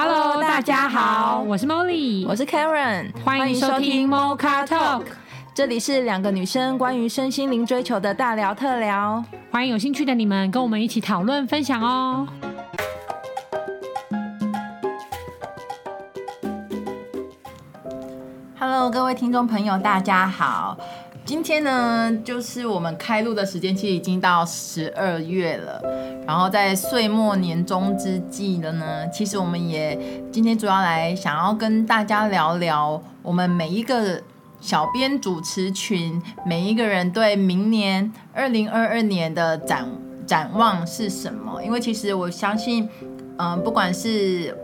Hello，大家好，我是 Molly，我是 Karen，欢迎收听 Mocha Talk，这里是两个女生关于身心灵追求的大聊特聊，欢迎有兴趣的你们跟我们一起讨论分享哦。Hello，各位听众朋友，大家好。今天呢，就是我们开录的时间，其实已经到十二月了。然后在岁末年终之际的呢，其实我们也今天主要来想要跟大家聊聊，我们每一个小编主持群，每一个人对明年二零二二年的展展望是什么？因为其实我相信，嗯、不管是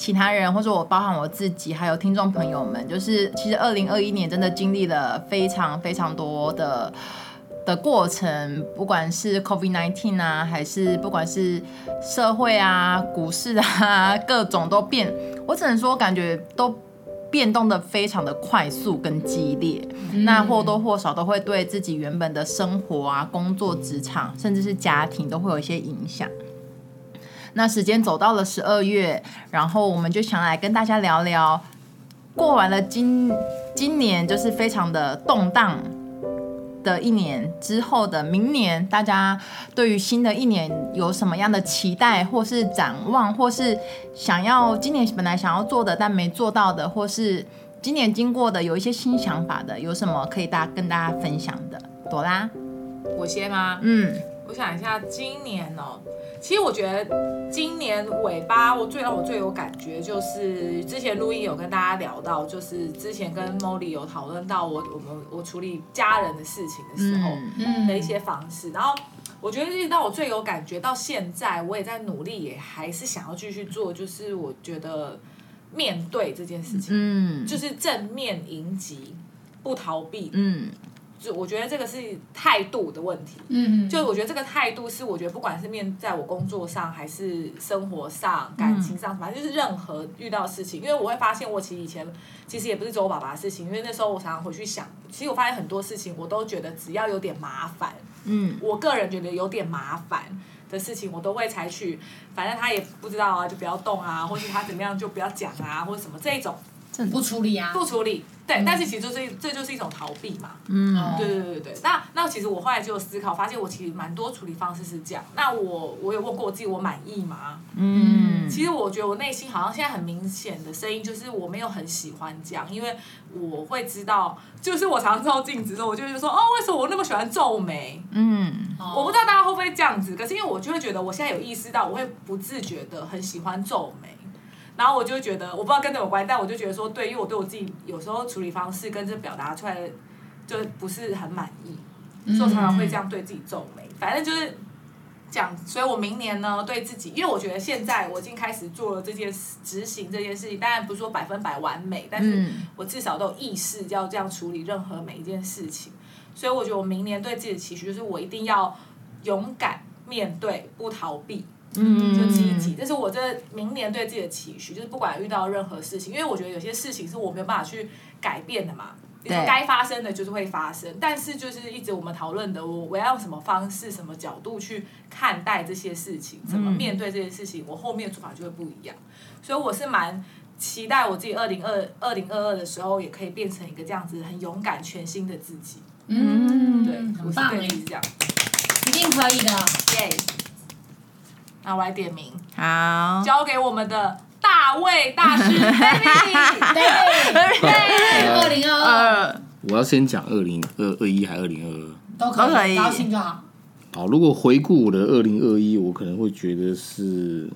其他人，或者我包含我自己，还有听众朋友们，就是其实二零二一年真的经历了非常非常多的的过程，不管是 COVID nineteen 啊，还是不管是社会啊、股市啊，各种都变，我只能说感觉都变动的非常的快速跟激烈，嗯、那或多或少都会对自己原本的生活啊、工作、职场，甚至是家庭，都会有一些影响。那时间走到了十二月，然后我们就想来跟大家聊聊，过完了今今年就是非常的动荡的一年之后的明年，大家对于新的一年有什么样的期待，或是展望，或是想要今年本来想要做的但没做到的，或是今年经过的有一些新想法的，有什么可以大家跟大家分享的？朵拉，我先吗？嗯，我想一下，今年哦。其实我觉得今年尾巴，我最让我最有感觉就是之前录音有跟大家聊到，就是之前跟 Molly 有讨论到我我们我处理家人的事情的时候的一些方式，然后我觉得一直到我最有感觉到现在，我也在努力，也还是想要继续做，就是我觉得面对这件事情，嗯，就是正面迎击，不逃避，嗯。就我觉得这个是态度的问题，嗯嗯，就我觉得这个态度是我觉得不管是面在我工作上还是生活上、感情上，反正就是任何遇到事情，因为我会发现我其实以前其实也不是只有我爸爸的事情，因为那时候我常常回去想，其实我发现很多事情我都觉得只要有点麻烦，嗯，我个人觉得有点麻烦的事情，我都会采取，反正他也不知道啊，就不要动啊，或是他怎么样就不要讲啊，或者什么这一种，不处理啊，不处理。对，但是其实就是这就是一种逃避嘛。嗯，对对对对。那那其实我后来就有思考，发现我其实蛮多处理方式是这样。那我我有问过我自己，我满意吗？嗯。其实我觉得我内心好像现在很明显的声音就是我没有很喜欢这样，因为我会知道，就是我常常照镜子的时候，我就会说哦，为什么我那么喜欢皱眉？嗯。我不知道大家会不会这样子，可是因为我就会觉得我现在有意识到，我会不自觉的很喜欢皱眉。然后我就觉得，我不知道跟这有关，但我就觉得说，对，因为我对我自己有时候处理方式跟这表达出来的就不是很满意，所以我常常会这样对自己皱眉。反正就是讲，所以我明年呢，对自己，因为我觉得现在我已经开始做了这件事，执行这件事情，当然不是说百分百完美，但是我至少都有意识要这样处理任何每一件事情。所以我觉得我明年对自己的期许就是，我一定要勇敢面对，不逃避。嗯，就积极，这是我这明年对自己的期许，就是不管遇到任何事情，因为我觉得有些事情是我没有办法去改变的嘛，就是该发生的就是会发生，但是就是一直我们讨论的，我我要用什么方式、什么角度去看待这些事情，怎么面对这些事情，我后面的做法就会不一样，所以我是蛮期待我自己二零二二零二二的时候，也可以变成一个这样子很勇敢、全新的自己。嗯，对，很棒，是这样，一定可以的，耶、yeah。那我来点名，好，交给我们的大卫大师 二零二二，我要先讲二零二二一还是二零二二？都可以，高兴就好。好，如果回顾我的二零二一，我可能会觉得是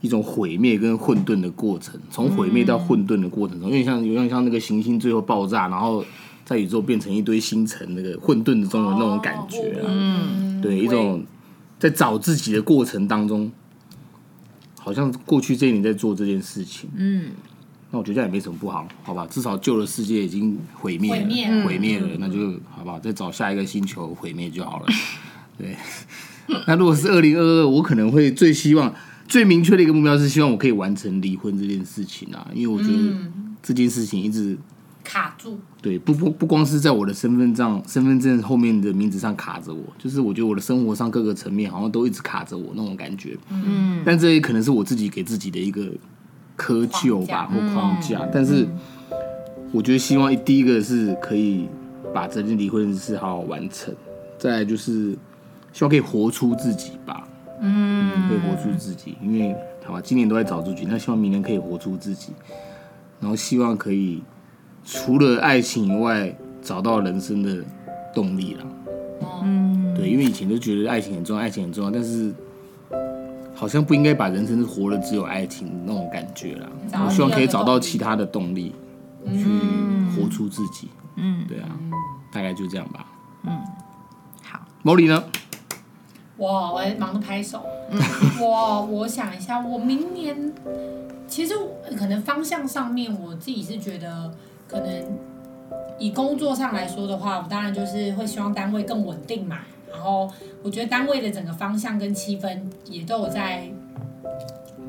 一种毁灭跟混沌的过程，从毁灭到混沌的过程中，有点像有点像那个行星最后爆炸，然后在宇宙变成一堆星辰，那个混沌中的那种感觉，嗯，对，一种。在找自己的过程当中，好像过去这一年在做这件事情，嗯，那我觉得这样也没什么不好，好吧？至少旧的世界已经毁灭了，毁灭了，那就好吧，再找下一个星球毁灭就好了。对，那如果是二零二二，我可能会最希望、最明确的一个目标是希望我可以完成离婚这件事情啊，因为我觉得这件事情一直卡住。对，不不不光是在我的身份证身份证后面的名字上卡着我，就是我觉得我的生活上各个层面好像都一直卡着我那种感觉。嗯，但这也可能是我自己给自己的一个窠臼吧，或框架。嗯、但是我觉得希望第一个是可以把这件离婚事好好完成，再来就是希望可以活出自己吧。嗯，可以活出自己，因为好吧，今年都在找自己，那希望明年可以活出自己，然后希望可以。除了爱情以外，找到人生的动力了。嗯，对，因为以前都觉得爱情很重要，爱情很重要，但是好像不应该把人生活的只有爱情那种感觉了。我希望可以找到其他的动力，去活出自己。嗯，对啊，大概就这样吧。嗯，好，Molly 呢？我我忙着拍手。我我想一下，我明年其实可能方向上面，我自己是觉得。可能以工作上来说的话，我当然就是会希望单位更稳定嘛。然后我觉得单位的整个方向跟气氛也都有在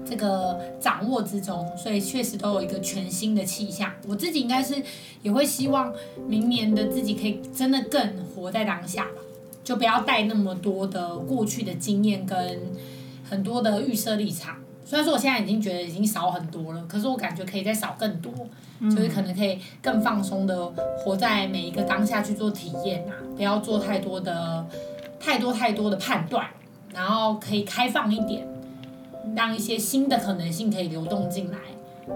这个掌握之中，所以确实都有一个全新的气象。我自己应该是也会希望明年的自己可以真的更活在当下吧，就不要带那么多的过去的经验跟很多的预设立场。虽然说我现在已经觉得已经少很多了，可是我感觉可以再少更多。就是可能可以更放松的活在每一个当下去做体验啊，不要做太多的、太多太多的判断，然后可以开放一点，让一些新的可能性可以流动进来，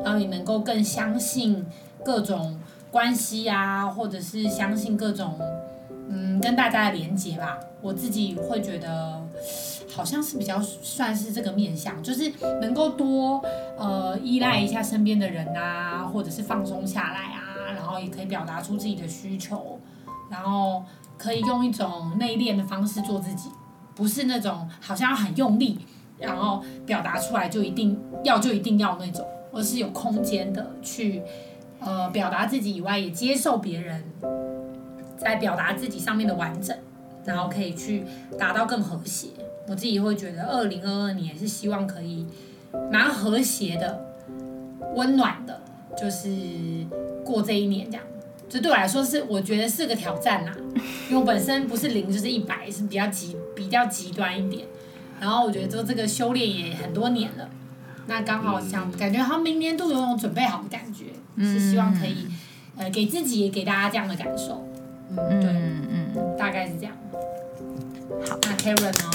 然后你能够更相信各种关系啊，或者是相信各种嗯跟大家的连接吧。我自己会觉得。好像是比较算是这个面向，就是能够多呃依赖一下身边的人啊，或者是放松下来啊，然后也可以表达出自己的需求，然后可以用一种内敛的方式做自己，不是那种好像要很用力，然后表达出来就一定要就一定要那种，而是有空间的去呃表达自己以外，也接受别人在表达自己上面的完整，然后可以去达到更和谐。我自己会觉得，二零二二年是希望可以蛮和谐的、温暖的，就是过这一年这样。这对我来说是，我觉得是个挑战呐，因为我本身不是零就是一百，是比较极比较极端一点。然后我觉得做这个修炼也很多年了，那刚好想感觉好像明年度有种准备好的感觉，是希望可以呃给自己也给大家这样的感受。嗯，对，嗯嗯，大概是这样。好，那 Karen 呢？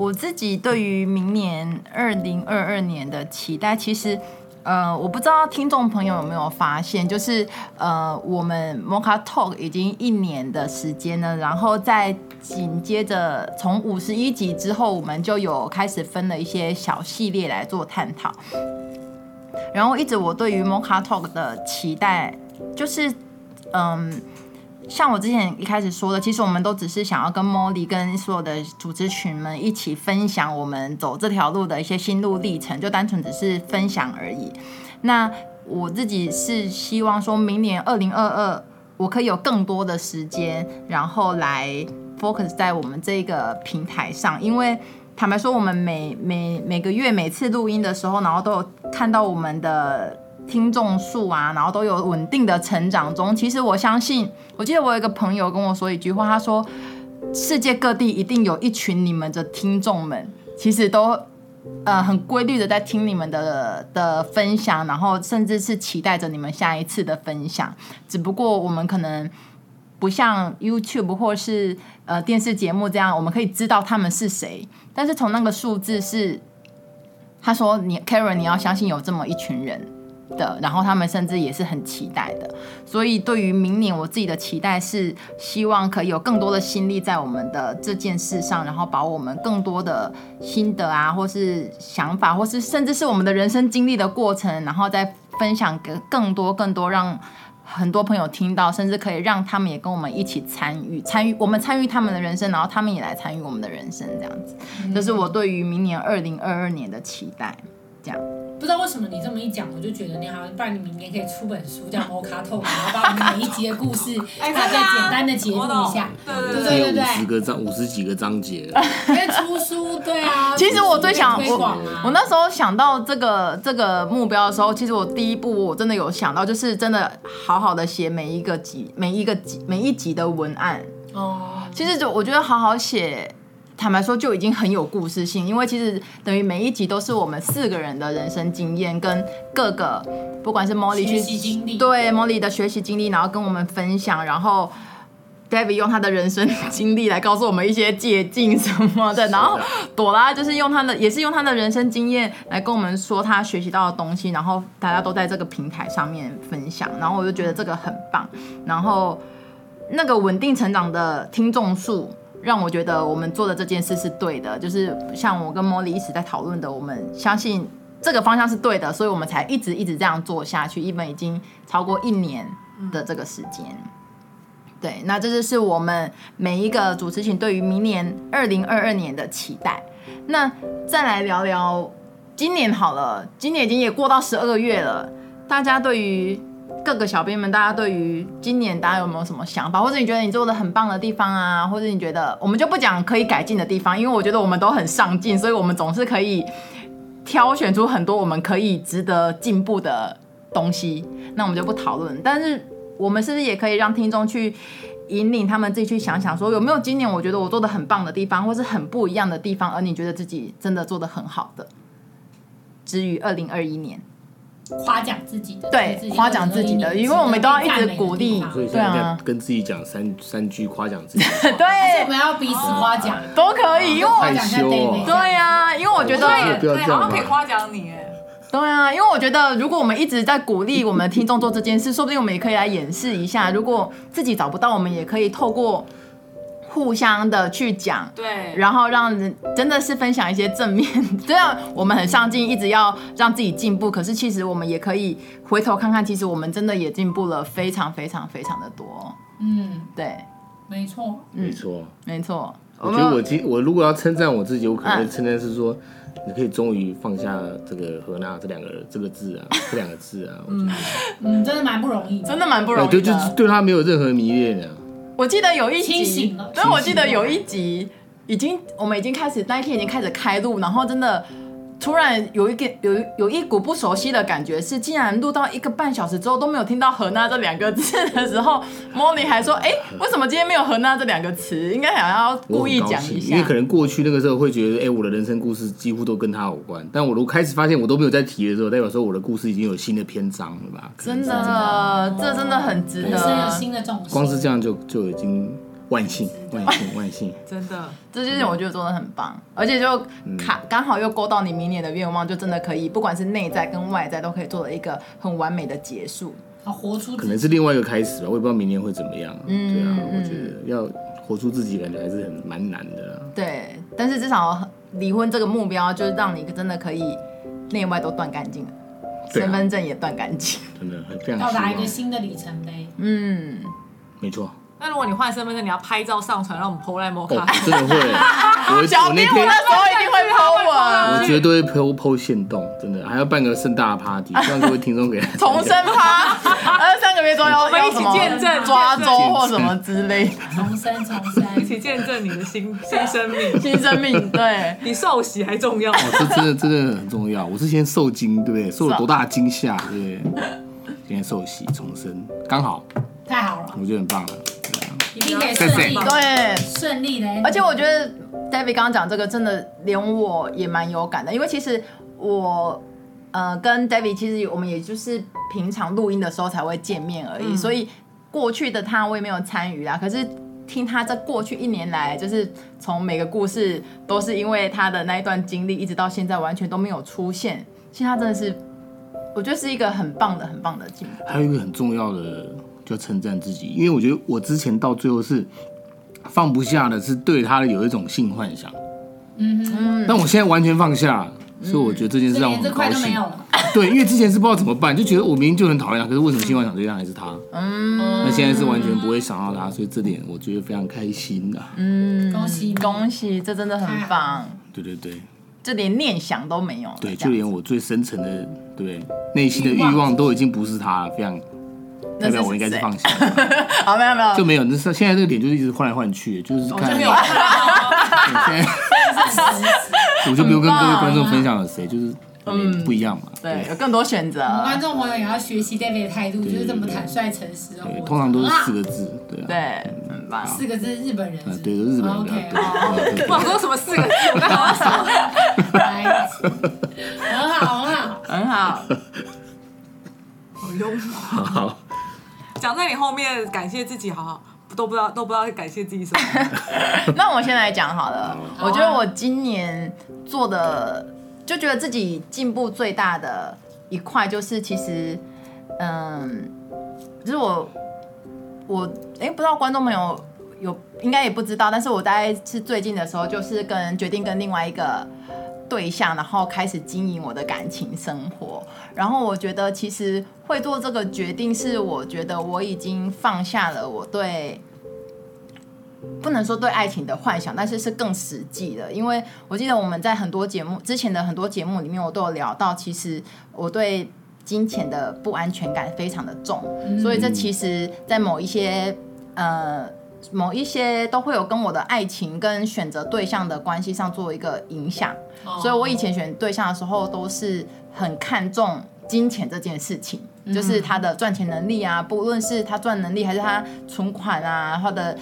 我自己对于明年二零二二年的期待，其实，呃，我不知道听众朋友有没有发现，就是呃，我们 Mocha Talk 已经一年的时间了，然后在紧接着从五十一集之后，我们就有开始分了一些小系列来做探讨。然后一直我对于 Mocha Talk 的期待，就是嗯。像我之前一开始说的，其实我们都只是想要跟 Molly 跟所有的组织群们一起分享我们走这条路的一些心路历程，就单纯只是分享而已。那我自己是希望说，明年二零二二，我可以有更多的时间，然后来 focus 在我们这个平台上，因为坦白说，我们每每每个月每次录音的时候，然后都有看到我们的。听众数啊，然后都有稳定的成长中。其实我相信，我记得我有一个朋友跟我说一句话，他说：“世界各地一定有一群你们的听众们，其实都呃很规律的在听你们的的分享，然后甚至是期待着你们下一次的分享。只不过我们可能不像 YouTube 或是呃电视节目这样，我们可以知道他们是谁。但是从那个数字是，他说你 Karen，你要相信有这么一群人。”的，然后他们甚至也是很期待的，所以对于明年我自己的期待是，希望可以有更多的心力在我们的这件事上，然后把我们更多的心得啊，或是想法，或是甚至是我们的人生经历的过程，然后再分享给更多更多，让很多朋友听到，甚至可以让他们也跟我们一起参与，参与我们参与他们的人生，然后他们也来参与我们的人生，这样子，这是我对于明年二零二二年的期待，这样。不知道为什么你这么一讲，我就觉得你好像，不然你明年可以出本书叫《摩卡透》，然后把我们每一集的故事大概简单的节录一下，对对对对对五十个章，五十几个章节，因为出书，对啊。其实我最想我推广啊。我那时候想到这个这个目标的时候，其实我第一步我真的有想到，就是真的好好的写每一个集每一个集每一集的文案。哦，其实就我觉得好好写，坦白说就已经很有故事性，因为其实等于每一集都是我们四个人的人生经验跟各个不管是 Molly 去学习经历对 Molly 的学习经历，然后跟我们分享，然后 David 用他的人生经历来告诉我们一些借镜什么的，然后朵拉就是用他的也是用他的人生经验来跟我们说他学习到的东西，然后大家都在这个平台上面分享，然后我就觉得这个很棒，然后。那个稳定成长的听众数，让我觉得我们做的这件事是对的。就是像我跟莫莉一直在讨论的，我们相信这个方向是对的，所以我们才一直一直这样做下去。一本已经超过一年的这个时间，对，那这就是我们每一个主持群对于明年二零二二年的期待。那再来聊聊今年好了，今年已经也过到十二月了，大家对于。各个小编们，大家对于今年大家有没有什么想法，或者你觉得你做的很棒的地方啊，或者你觉得我们就不讲可以改进的地方，因为我觉得我们都很上进，所以我们总是可以挑选出很多我们可以值得进步的东西。那我们就不讨论，但是我们是不是也可以让听众去引领他们自己去想想，说有没有今年我觉得我做的很棒的地方，或是很不一样的地方，而你觉得自己真的做的很好的，至于二零二一年。夸奖自己的，对，夸奖自己的，因为我们都要一直鼓励，所以现在在跟自己讲三三句夸奖自己。对，我们要彼此夸奖都可以，因为我害羞哦。对呀，因为我觉得对，好像可以夸奖你哎。对啊，因为我觉得如果我们一直在鼓励我们的听众做这件事，说不定我们也可以来演示一下。如果自己找不到，我们也可以透过。互相的去讲，对，然后让人真的是分享一些正面，这样我们很上进，一直要让自己进步。可是其实我们也可以回头看看，其实我们真的也进步了非常非常非常的多。嗯，对，没错，没错，没错。我觉得我今我如果要称赞我自己，我可能会称赞是说，你可以终于放下这个“和那”这两个这个字啊，这两个字啊，我觉得，嗯，真的蛮不容易，真的蛮不容易的，对，就是对他没有任何迷恋的。我记得有一集，所以我记得有一集已经，我们已经开始那一天已经开始开录，然后真的突然有一个有有一股不熟悉的感觉，是竟然录到一个半小时之后都没有听到“和那”这两个字的时候，莫妮还说：“哎、欸，为什么今天没有‘和那’这两个词？应该想要故意讲一下。”因为可能过去那个时候会觉得，哎、欸，我的人生故事几乎都跟他有关，但我如果开始发现我都没有在提的时候，代表说我的故事已经有新的篇章了吧？真的，这真的很值得。有新的光是这样就就已经万幸，万幸，万幸。真的，这件事我觉得做的很棒，而且就卡刚好又勾到你明年的愿望，就真的可以，不管是内在跟外在都可以做了一个很完美的结束。啊，活出可能是另外一个开始吧，我也不知道明年会怎么样。嗯，对啊，我觉得要活出自己，感觉还是很蛮难的。对，但是至少离婚这个目标，就是让你真的可以内外都断干净了，身份证也断干净，真的很非常到达一个新的里程碑。嗯，没错。那如果你换身份证，你要拍照上传，让我们 po 来摩卡，真的会。我小编我那时候一定会 po 我，我绝对会 po po 现动，真的还要办个盛大的 party，让各位听众给重生趴，呃，三个月之后要一起见证。抓周或什么之类，重生重生，一起见证你的新新生命，新生命，对，比受洗还重要。哦，这真的真的很重要。我是先受惊，对不对？受了多大的惊吓，对不对？今天受洗重生，刚好，太好了，我觉得很棒。了。一定得顺利，对，顺利的。而且我觉得 David 刚刚讲这个真的连我也蛮有感的，因为其实我呃跟 David 其实我们也就是平常录音的时候才会见面而已，嗯、所以过去的他我也没有参与啦。可是听他这过去一年来，就是从每个故事都是因为他的那一段经历，一直到现在完全都没有出现。其实他真的是，我觉得是一个很棒的、很棒的进步。还有一个很重要的。就称赞自己，因为我觉得我之前到最后是放不下的，是对他有一种性幻想。嗯嗯。但我现在完全放下，所以我觉得这件事让我很高兴。对，因为之前是不知道怎么办，就觉得我明明就很讨厌他，可是为什么性幻想对象还是他？嗯。那现在是完全不会想到他，所以这点我觉得非常开心的。嗯，恭喜恭喜，这真的很棒。对对对。就连念想都没有。对，就连我最深层的对内心的欲望都已经不是他了，非常代表我应该是放心，好，没有没有，就没有。那是现在这个点就是一直换来换去，就是看。就没有对现在 我就不用跟各位观众分享了谁，就是嗯不一样嘛。对，有更多选择。观众朋友也要学习 David 的态度，就是这么坦率诚实哦对，通常都是四个字，对啊。对，很棒。四个字，日本人是不是。对，都是日本人。OK，对对对不好说什么四个字，我刚刚说。很好，很好，很好。好幽默。好，讲在你后面，感谢自己，好好都不知道都不知道感谢自己什么。那我先来讲好了，我觉得我今年做的，就觉得自己进步最大的一块，就是其实，嗯，就是我，我哎、不知道观众朋友有应该也不知道，但是我大概是最近的时候，就是跟决定跟另外一个对象，然后开始经营我的感情生活。然后我觉得，其实会做这个决定，是我觉得我已经放下了我对。不能说对爱情的幻想，但是是更实际的。因为我记得我们在很多节目之前的很多节目里面，我都有聊到，其实我对金钱的不安全感非常的重，嗯、所以这其实，在某一些呃某一些都会有跟我的爱情跟选择对象的关系上做一个影响。哦、所以我以前选对象的时候，都是很看重金钱这件事情，嗯、就是他的赚钱能力啊，不论是他赚能力还是他存款啊，他的。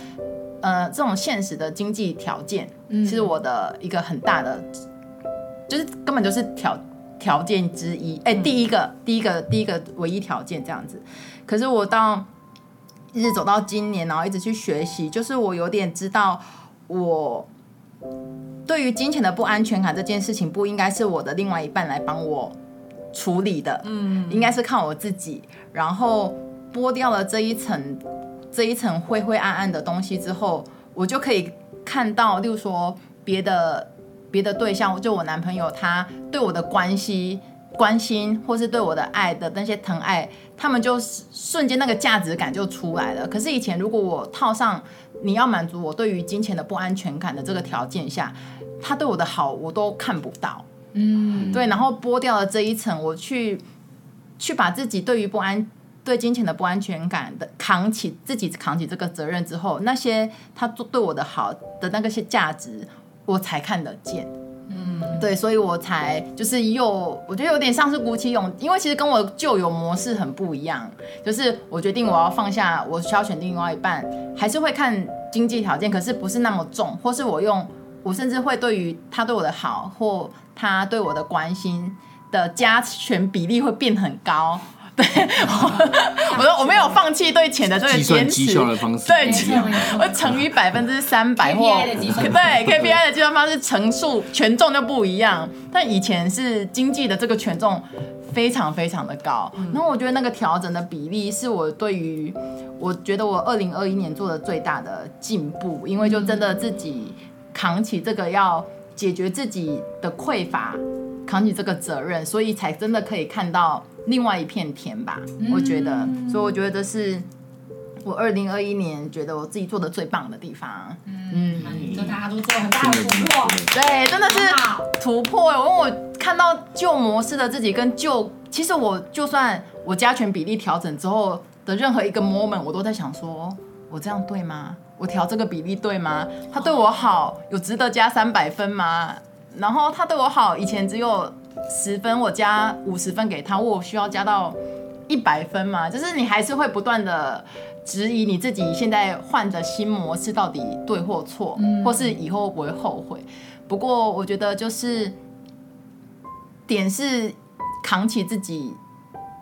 呃，这种现实的经济条件，是我的一个很大的，嗯、就是根本就是条条件之一。哎、欸，第一个，嗯、第一个，第一个唯一条件这样子。可是我到一直走到今年，然后一直去学习，就是我有点知道，我对于金钱的不安全感这件事情，不应该是我的另外一半来帮我处理的，嗯，应该是靠我自己，然后剥掉了这一层。这一层灰灰暗暗的东西之后，我就可以看到，例如说别的别的对象，就我男朋友，他对我的关系、关心，或是对我的爱的那些疼爱，他们就瞬间那个价值感就出来了。可是以前，如果我套上你要满足我对于金钱的不安全感的这个条件下，他对我的好我都看不到。嗯，对，然后剥掉了这一层，我去去把自己对于不安。对金钱的不安全感的扛起自己扛起这个责任之后，那些他做对我的好的那个些价值，我才看得见。对，所以我才就是又我觉得有点像是鼓起勇，因为其实跟我旧有模式很不一样。就是我决定我要放下，我需要选另外一半，还是会看经济条件，可是不是那么重，或是我用我甚至会对于他对我的好或他对我的关心的加权比例会变很高。对，我说我没有放弃对钱的这个坚持，对，我乘以百分之三百或对 KPI 的计算方式乘数权重就不一样。但以前是经济的这个权重非常非常的高，然后我觉得那个调整的比例是我对于我觉得我二零二一年做的最大的进步，因为就真的自己扛起这个要解决自己的匮乏，扛起这个责任，所以才真的可以看到。另外一片天吧，我觉得，嗯、所以我觉得这是我二零二一年觉得我自己做的最棒的地方。嗯，就大家都做很大的突破，对，真的是突破。因为我看到旧模式的自己跟旧，其实我就算我加权比例调整之后的任何一个 moment，我都在想说，我这样对吗？我调这个比例对吗？他对我好，有值得加三百分吗？然后他对我好，以前只有。十分，我加五十分给他，我需要加到一百分嘛？就是你还是会不断的质疑你自己现在换的新模式到底对或错，嗯、或是以后会不会后悔？不过我觉得就是点是扛起自己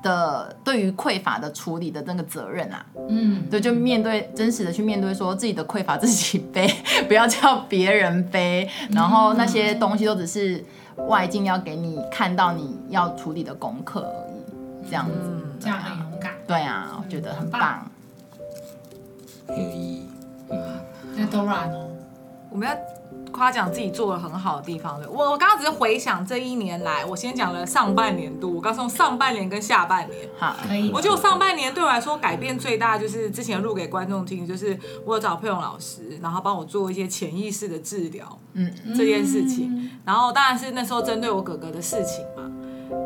的对于匮乏的处理的那个责任啊，嗯，对，就面对真实的去面对，说自己的匮乏自己背，不要叫别人背，然后那些东西都只是。外境要给你看到你要处理的功课而已，这样子，嗯、这样很勇敢。对啊，我觉得很棒。可以，嗯。那 Dora 呢？我们要夸奖自己做的很好的地方的。我我刚刚只是回想这一年来，我先讲了上半年度，我刚从上半年跟下半年。好，可以。我觉得上半年对我来说改变最大，就是之前录给观众听，就是我有找佩蓉老师，然后帮我做一些潜意识的治疗，嗯，这件事情。然后当然是那时候针对我哥哥的事情嘛。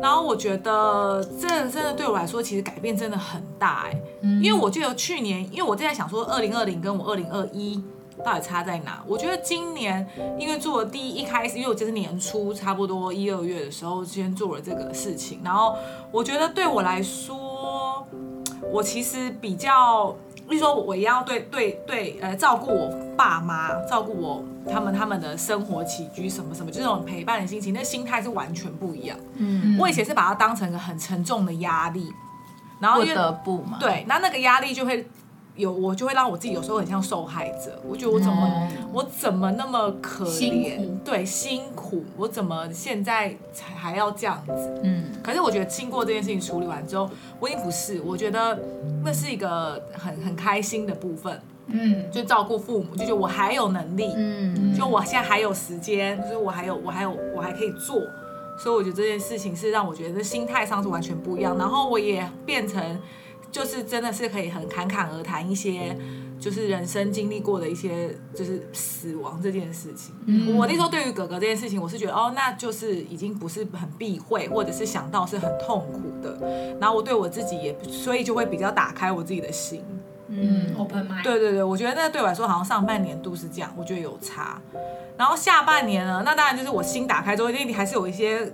然后我觉得这真的对我来说，其实改变真的很大哎，因为我记得去年，因为我正在想说，二零二零跟我二零二一。到底差在哪？我觉得今年因为做了第一一开始，因为我就是年初差不多一二月的时候先做了这个事情，然后我觉得对我来说，我其实比较，例如说我也要对对对，呃，照顾我爸妈，照顾我他们他们的生活起居什么什么，就这种陪伴的心情，那心态是完全不一样。嗯，我以前是把它当成一个很沉重的压力，然后不得不嘛，对，那那个压力就会。有我就会让我自己有时候很像受害者，我觉得我怎么、嗯、我怎么那么可怜？对，辛苦，我怎么现在才还要这样子？嗯，可是我觉得经过这件事情处理完之后，我已经不是，我觉得那是一个很很开心的部分。嗯，就照顾父母，就觉得我还有能力，嗯，就我现在还有时间，就是我还有我还有我还可以做，所以我觉得这件事情是让我觉得心态上是完全不一样，然后我也变成。就是真的是可以很侃侃而谈一些，就是人生经历过的一些，就是死亡这件事情。嗯，我那时候对于哥哥这件事情，我是觉得哦，那就是已经不是很避讳，或者是想到是很痛苦的。然后我对我自己也，所以就会比较打开我自己的心。嗯，open mind。对对对，我觉得那对我来说，好像上半年度是这样，我觉得有差。然后下半年呢，那当然就是我心打开之后，因为你还是有一些。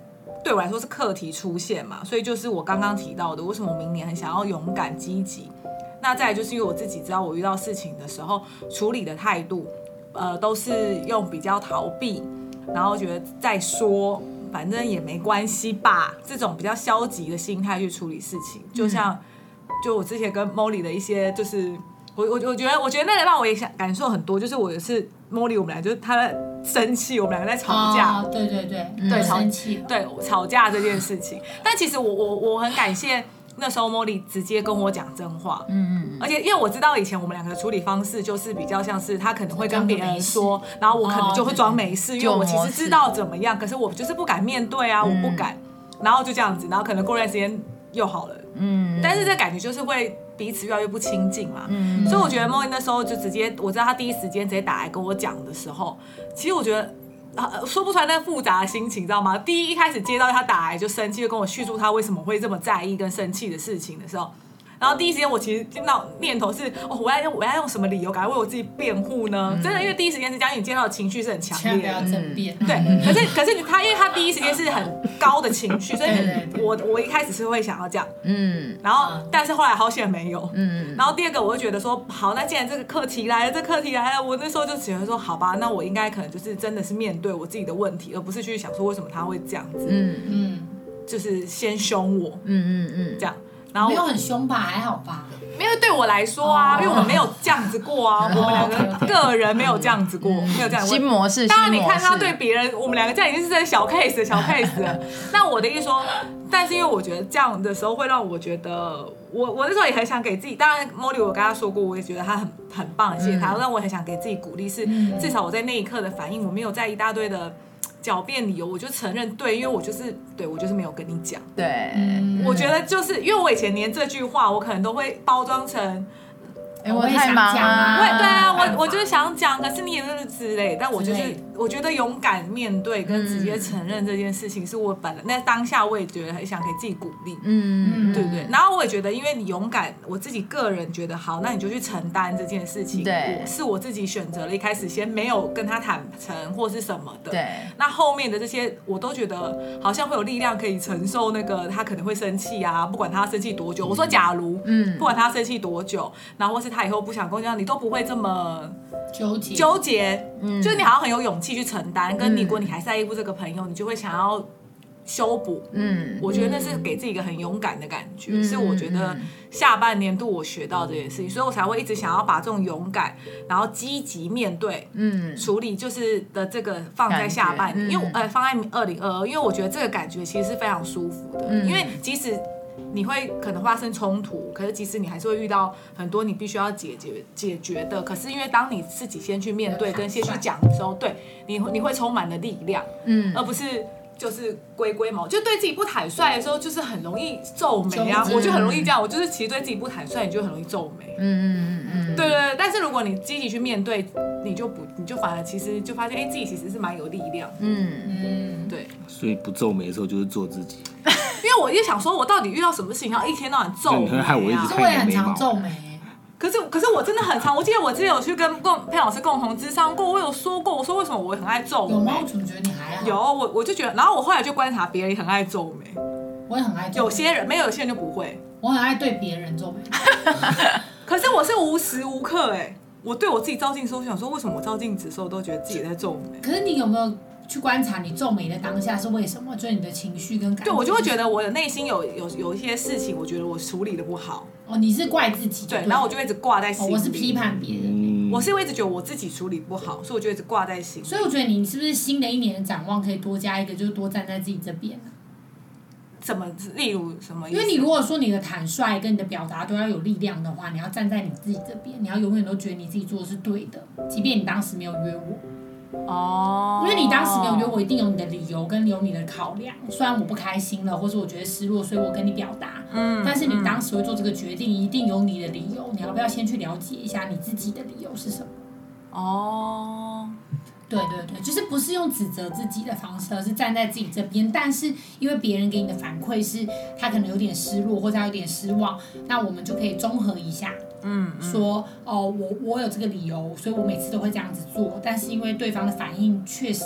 对我来说是课题出现嘛，所以就是我刚刚提到的，为什么我明年很想要勇敢积极？那再来就是因为我自己知道，我遇到事情的时候处理的态度，呃，都是用比较逃避，然后觉得再说，反正也没关系吧，这种比较消极的心态去处理事情。就像，就我之前跟 Molly 的一些，就是我我我觉得我觉得那个让我也想感受很多，就是我也是 Molly，我们俩就是他的。生气，我们两个在吵架。哦、对对对，对生气，对吵架这件事情。但其实我我我很感谢那时候茉莉直接跟我讲真话。嗯嗯。而且因为我知道以前我们两个的处理方式就是比较像是他可能会跟别人说，然后我可能就会装没事，哦、因为我其实知道怎么样，可是我就是不敢面对啊，嗯、我不敢。然后就这样子，然后可能过段时间又好了。嗯。但是这感觉就是会。彼此越来越不亲近嘛，嗯、所以我觉得莫莉那时候就直接，我知道他第一时间直接打来跟我讲的时候，其实我觉得啊说不出来那复杂的心情，你知道吗？第一一开始接到他打来就生气，就跟我叙述他为什么会这么在意跟生气的事情的时候。然后第一时间我其实听到念头是哦，我要用我要用什么理由，赶快为我自己辩护呢？嗯、真的，因为第一时间是讲你见到的情绪是很强烈的，不要争辩。对，嗯、可是可是他，因为他第一时间是很高的情绪，所以我我一开始是会想要这样，嗯，然后但是后来好险没有，嗯，然后第二个我就觉得说，好，那既然这个课题来了，这课题来了，我那时候就觉得说，好吧，那我应该可能就是真的是面对我自己的问题，而不是去想说为什么他会这样子，嗯。嗯，就是先凶我，嗯嗯嗯，这样。然后没有很凶吧，还好吧。因为对我来说啊，因为我们没有这样子过啊，我们两个个人没有这样子过，没有这样子。新模式。当然你看他对别人，我们两个这样已经是在小 case 小 case 了。那我的意思说，但是因为我觉得这样的时候会让我觉得，我我那时候也很想给自己。当然，Molly 我跟他说过，我也觉得他很很棒，谢谢他。但我很想给自己鼓励，是至少我在那一刻的反应，我没有在一大堆的。狡辩理由，我就承认对，因为我就是对我就是没有跟你讲。对，我觉得就是因为我以前连这句话，我可能都会包装成。我太忙啊！对啊，我我就是想讲，可是你也是之类。但我就是我觉得勇敢面对跟直接承认这件事情，是我本来那当下我也觉得很想给自己鼓励，嗯，对不对？然后我也觉得，因为你勇敢，我自己个人觉得好，那你就去承担这件事情。对，是我自己选择了一开始先没有跟他坦诚或是什么的。对，那后面的这些我都觉得好像会有力量可以承受那个他可能会生气啊，不管他生气多久。我说假如，嗯，不管他生气多久，然后或是他。以后不想跟我讲，你都不会这么纠结纠结，嗯，就是你好像很有勇气去承担。跟你，如果你还在意这个朋友，你就会想要修补，嗯，我觉得那是给自己一个很勇敢的感觉，嗯，是我觉得下半年度我学到这件事情，所以我才会一直想要把这种勇敢，然后积极面对，嗯，处理就是的这个放在下半年，因为呃放在二零二二，因为我觉得这个感觉其实是非常舒服的，因为即使。你会可能发生冲突，可是其实你还是会遇到很多你必须要解决解决的。可是因为当你自己先去面对跟先去讲的时候，对你你会充满了力量，嗯，而不是。就是龟龟毛，就对自己不坦率的时候，就是很容易皱眉啊。我就很容易这样，我就是其实对自己不坦率，你就很容易皱眉。嗯嗯嗯嗯，对对对。但是如果你积极去面对，你就不，你就反而其实就发现，哎，自己其实是蛮有力量。嗯嗯，对。所以不皱眉的时候就是做自己。我一想说，我到底遇到什么事情要一天到晚皱眉啊？害我一直看你的眉。可是，可是我真的很常，我记得我之前有去跟共佩老师共同咨商过，我有说过，我说为什么我很爱皱眉？有吗？我怎么觉得你还好？有，我我就觉得，然后我后来就观察别人也很爱皱眉，我也很爱皱眉。有些人没有，有些人就不会。我很爱对别人皱眉，可是我是无时无刻哎、欸，我对我自己照镜的时候，我想说为什么我照镜子的时候都觉得自己在皱眉？可是你有没有？去观察你皱眉的当下是为什么？就是你的情绪跟感觉。对，我就会觉得我的内心有有有一些事情，我觉得我处理的不好。哦，你是怪自己对？对，然后我就一直挂在心里。哦，我是批判别人。我是因为一直觉得我自己处理不好，所以我就一直挂在心里。所以我觉得你是不是新的一年的展望可以多加一个，就是多站在自己这边呢？怎么？例如什么？因为你如果说你的坦率跟你的表达都要有力量的话，你要站在你自己这边，你要永远都觉得你自己做的是对的，即便你当时没有约我。哦，因为你当时没有约我，一定有你的理由跟有你的考量。虽然我不开心了，或者我觉得失落，所以我跟你表达。嗯，但是你当时会做这个决定，一定有你的理由。你要不要先去了解一下你自己的理由是什么？哦，对对对，就是不是用指责自己的方式，而是站在自己这边。但是因为别人给你的反馈是他可能有点失落，或者他有点失望，那我们就可以综合一下。嗯，嗯，说哦，我我有这个理由，所以我每次都会这样子做。但是因为对方的反应确实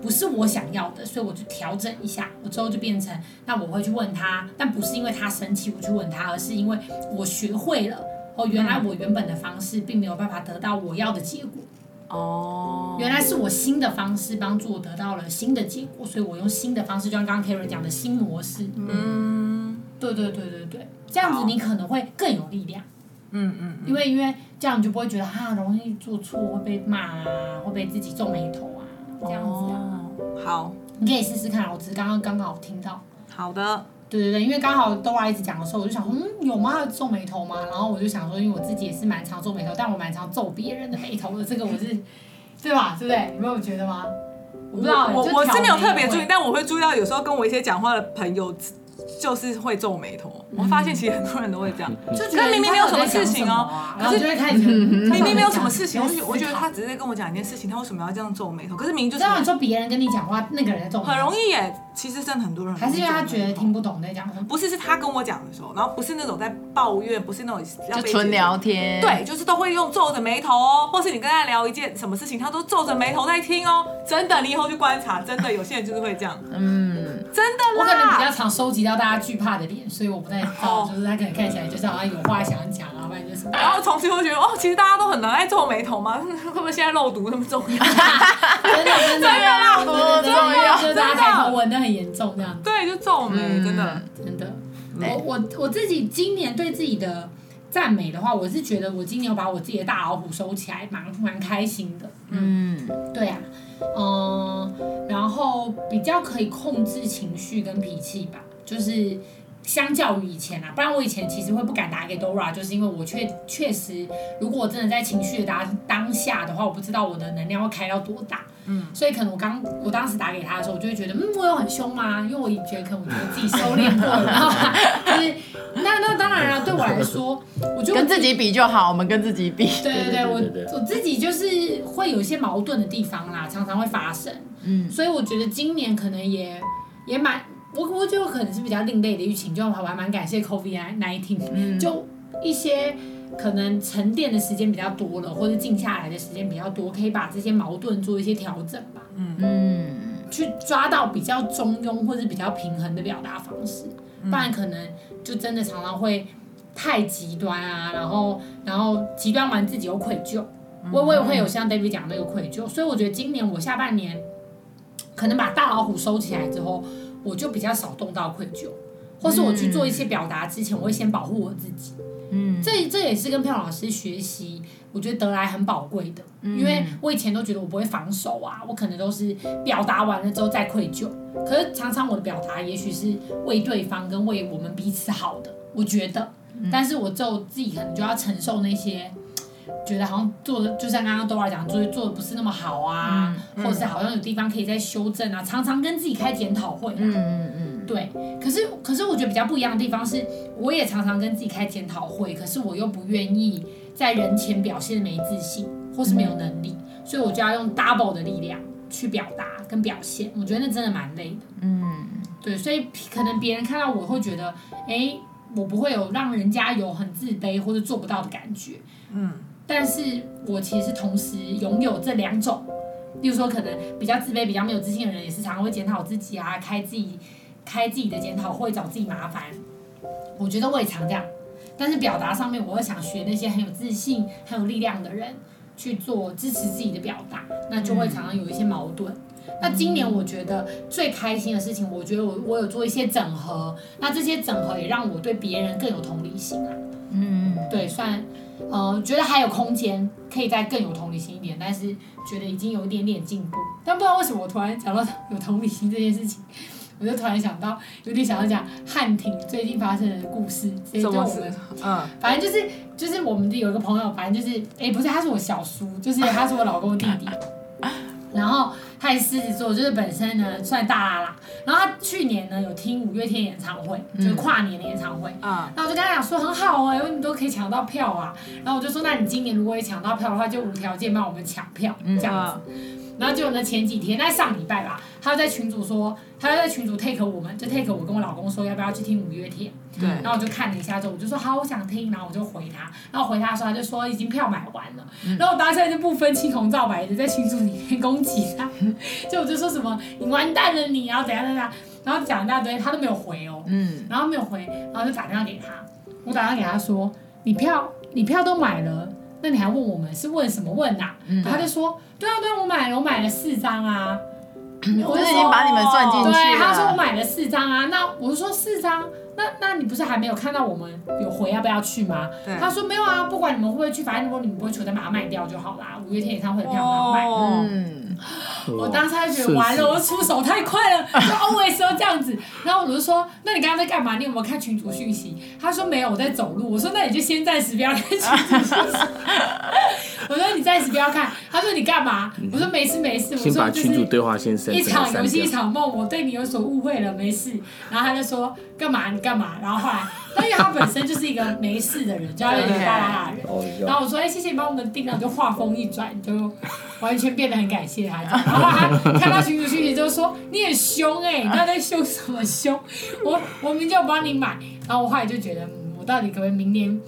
不是我想要的，所以我就调整一下。我之后就变成，那我会去问他，但不是因为他生气我去问他，而是因为我学会了哦，原来我原本的方式并没有办法得到我要的结果。哦，原来是我新的方式帮助我得到了新的结果，所以我用新的方式，就像刚刚 Karen 讲的新模式。嗯，对对对对对，这样子你可能会更有力量。嗯嗯，因为因为这样你就不会觉得哈容易做错会被骂啊，会被自己皱眉头啊，这样子啊。好，你可以试试看，我只是刚刚刚好听到。好的。对对对，因为刚好 Dora 一直讲的时候，我就想说，嗯，有吗？皱眉头吗？然后我就想说，因为我自己也是蛮常皱眉头，但我蛮常皱别人的眉头的，这个我是，对吧？对不对？你没有觉得吗？我不知道，我我是没有特别注意，但我会注意到有时候跟我一些讲话的朋友。就是会皱眉头，我发现其实很多人都会这样，就觉得明明没有什么事情哦，可是就会开始明明没有什么事情，我就我觉得他只是在跟我讲一件事情，他为什么要这样皱眉头？可是明明就是说，别人跟你讲话，那个人在皱眉头，很容易耶。其实真的很多人还是因为他觉得听不懂在讲什么，不是是他跟我讲的时候，然后不是那种在抱怨，不是那种就纯聊天，对，就是都会用皱着眉头哦，或是你跟他聊一件什么事情，他都皱着眉头在听哦。真的，你以后去观察，真的有些人就是会这样，嗯，真的啦。我可能比较常收集到大家惧怕的脸，所以我不太知道，就是他可能看起来就是好像有话想讲啊，反正就是。然后从此会觉得哦，其实大家都很能爱皱眉头吗？会不会现在肉毒那么重要？真的真的肉毒重要，就是大家抬头纹的很严重这样。对，就皱眉，嗯、真的，真的。我我我自己今年对自己的赞美的话，我是觉得我今年有把我自己的大老虎收起来，蛮蛮开心的。嗯，对啊，嗯，然后比较可以控制情绪跟脾气吧，就是。相较于以前啊，不然我以前其实会不敢打给 Dora，就是因为我确确实，如果我真的在情绪的当当下的话，我不知道我的能量会开到多大。嗯，所以可能我刚我当时打给他的时候，我就会觉得，嗯，我有很凶吗？因为我觉得可能我觉得自己收敛过了，然 后就是那那当然了，对我来说，我就跟自己比就好，我们跟自己比。对对对，我我自己就是会有一些矛盾的地方啦，常常会发生。嗯，所以我觉得今年可能也也蛮。我我觉得可能是比较另类的疫情，就我还蛮感谢 COVID nineteen，、嗯、就一些可能沉淀的时间比较多了，或者静下来的时间比较多，可以把这些矛盾做一些调整吧。嗯。嗯，去抓到比较中庸或者比较平衡的表达方式，不然可能就真的常常会太极端啊，然后然后极端完自己又愧疚，我我也会有像 David 讲的那个愧疚，所以我觉得今年我下半年可能把大老虎收起来之后。我就比较少动到愧疚，或是我去做一些表达之前，我会先保护我自己，嗯，这这也是跟漂老师学习，我觉得得来很宝贵的。嗯，因为我以前都觉得我不会防守啊，我可能都是表达完了之后再愧疚。可是常常我的表达也许是为对方跟为我们彼此好的，我觉得。但是我就自己可能就要承受那些。觉得好像做的，就像刚刚豆儿讲，就是，做做的不是那么好啊，嗯嗯、或者是好像有地方可以再修正啊，常常跟自己开检讨会、啊。嗯嗯嗯。对，可是可是我觉得比较不一样的地方是，我也常常跟自己开检讨会，可是我又不愿意在人前表现没自信或是没有能力，嗯、所以我就要用 double 的力量去表达跟表现。我觉得那真的蛮累的。嗯。对，所以可能别人看到我会觉得，哎、欸，我不会有让人家有很自卑或者做不到的感觉。嗯。但是我其实同时拥有这两种，例如说可能比较自卑、比较没有自信的人，也是常常会检讨自己啊，开自己开自己的检讨会，找自己麻烦。我觉得我也常这样，但是表达上面，我会想学那些很有自信、很有力量的人去做支持自己的表达，那就会常常有一些矛盾。嗯、那今年我觉得最开心的事情，我觉得我我有做一些整合，那这些整合也让我对别人更有同理心啊。嗯，对，算。呃，觉得还有空间，可以再更有同理心一点，但是觉得已经有一点点进步。但不知道为什么我突然讲到有同理心这件事情，我就突然想到，有点想要讲汉庭最近发生的故事。什么事？嗯，反正就是就是我们的有一个朋友，反正就是哎、欸，不是，他是我小叔，就是他是我老公的弟弟，然后。他是狮子座，就是本身呢算大啦啦。然后他去年呢有听五月天演唱会，就是跨年的演唱会。啊、嗯。那我就跟他讲说很好哎、欸，因为你都可以抢到票啊。然后我就说，那你今年如果也抢到票的话，就无条件帮我们抢票这样子。嗯然后就呢，前几天，在上礼拜吧，他在群主说，他在群主 take 我们，就 take 我跟我老公说，要不要去听五月天？对。然后我就看了一下之后，我就说好，我想听。然后我就回他，然后回他的时候，他就说已经票买完了。嗯、然后我当时就不分青红皂白的在群组里面攻击他，就我就说什么你完蛋了你，然后怎样怎样，然后讲一大堆，他都没有回哦。嗯。然后没有回，然后就打电话给他，我打电话给他说，你票你票都买了。那你还问我们是问什么问呐、啊？嗯、他就说，对啊对啊，我买了，我买了四张啊。我就已经把你们算进去了。对，他说我买了四张啊。那我就说四张，那那你不是还没有看到我们有回要不要去吗？他说没有啊，不管你们会不会去，反正如果你们不会去，我再把它卖掉就好啦。五月天演唱会的票我要卖。哦、嗯。我当时就觉得完了，我出手太快了，就 always 都这样子。然后我就说，那你刚刚在干嘛？你有没有看群主讯息？他说没有，我在走路。我说那你就先暂时不要看群主讯息。我说你暂时不要看。他说你干嘛？我说没事没事。我说就是一场游戏一场梦，我对你有所误会了，没事。然后他就说干嘛？你干嘛？然后后来，但因为他本身就是一个没事的人，就要有点大剌剌的人。然后我说哎，谢谢你帮我们订了，就话锋一转，就完全变得很感谢他。然后他看到群主讯息就说：“你很凶哎、欸，他在凶什么凶？我我明天就帮你买。”然后我后来就觉得，嗯，我到底可不可以明年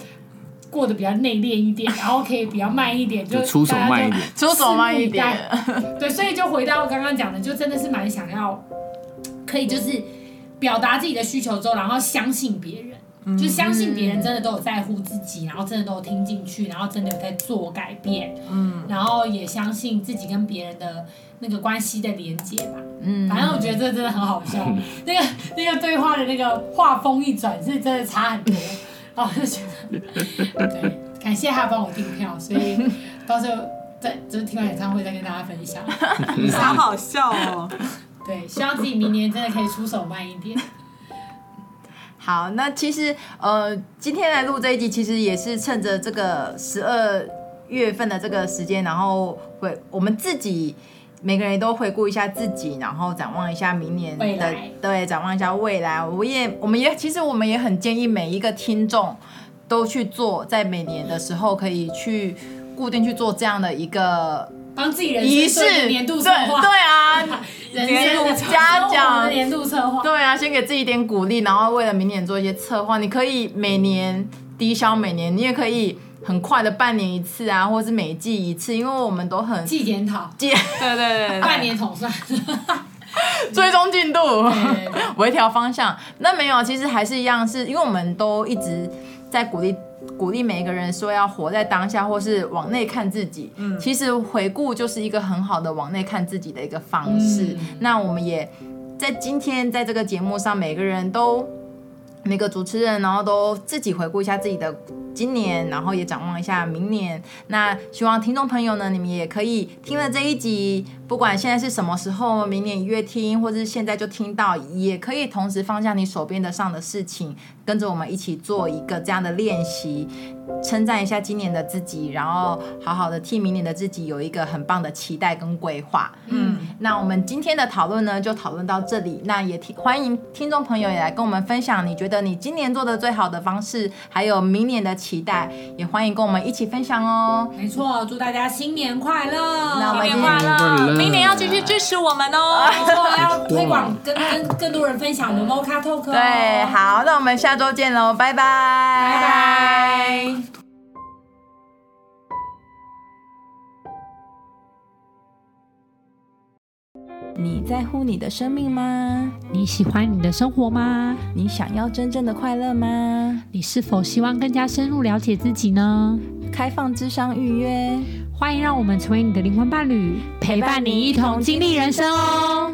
过得比较内敛一点，然后可以比较慢一点，就，就出手慢一点，出手慢一点。对，所以就回到我刚刚讲的，就真的是蛮想要，可以就是表达自己的需求之后，然后相信别人。就相信别人真的都有在乎自己，然后真的都有听进去，然后真的有在做改变，嗯，然后也相信自己跟别人的那个关系的连接吧，嗯，反正我觉得这真的很好笑，嗯、那个那个对话的那个话锋一转是真的差很多，然后我就觉得，对，感谢他帮我订票，所以到时候再就是听完演唱会再跟大家分享，好好笑哦，对，希望自己明年真的可以出手慢一点。好，那其实呃，今天来录这一集，其实也是趁着这个十二月份的这个时间，然后回我们自己每个人都回顾一下自己，然后展望一下明年的，对，展望一下未来。我也，我们也，其实我们也很建议每一个听众都去做，在每年的时候可以去固定去做这样的一个。帮自己人生做一个 年度策划，对啊，年度嘉奖，年度策划，对啊，先给自己一点鼓励，然后为了明年做一些策划。你可以每年低消，每年你也可以很快的半年一次啊，或者是每季一次，因为我们都很季检讨，季 对对对，半年统算，追踪进度，微调方向。那没有，其实还是一样，是因为我们都一直在鼓励。鼓励每一个人说要活在当下，或是往内看自己。嗯，其实回顾就是一个很好的往内看自己的一个方式。嗯，那我们也在今天在这个节目上，每个人都每个主持人，然后都自己回顾一下自己的今年，然后也展望一下明年。那希望听众朋友呢，你们也可以听了这一集，不管现在是什么时候，明年一月听，或者是现在就听到，也可以同时放下你手边的上的事情，跟着我们一起做一个这样的练习，称赞一下今年的自己，然后好好的替明年的自己有一个很棒的期待跟规划。嗯，那我们今天的讨论呢，就讨论到这里。那也听欢迎听众朋友也来跟我们分享，你觉得你今年做的最好的方式，还有明年的。期待，也欢迎跟我们一起分享哦。没错，祝大家新年快乐！那新年快乐！明年要继续支持我们哦。没错，要推广，跟跟更多人分享我们 Mocha Talk。对，好，那我们下周见喽，拜拜，拜拜。你在乎你的生命吗？你喜欢你的生活吗？你想要真正的快乐吗？你是否希望更加深入了解自己呢？开放智商预约，欢迎让我们成为你的灵魂伴侣，陪伴你一同经历人生哦。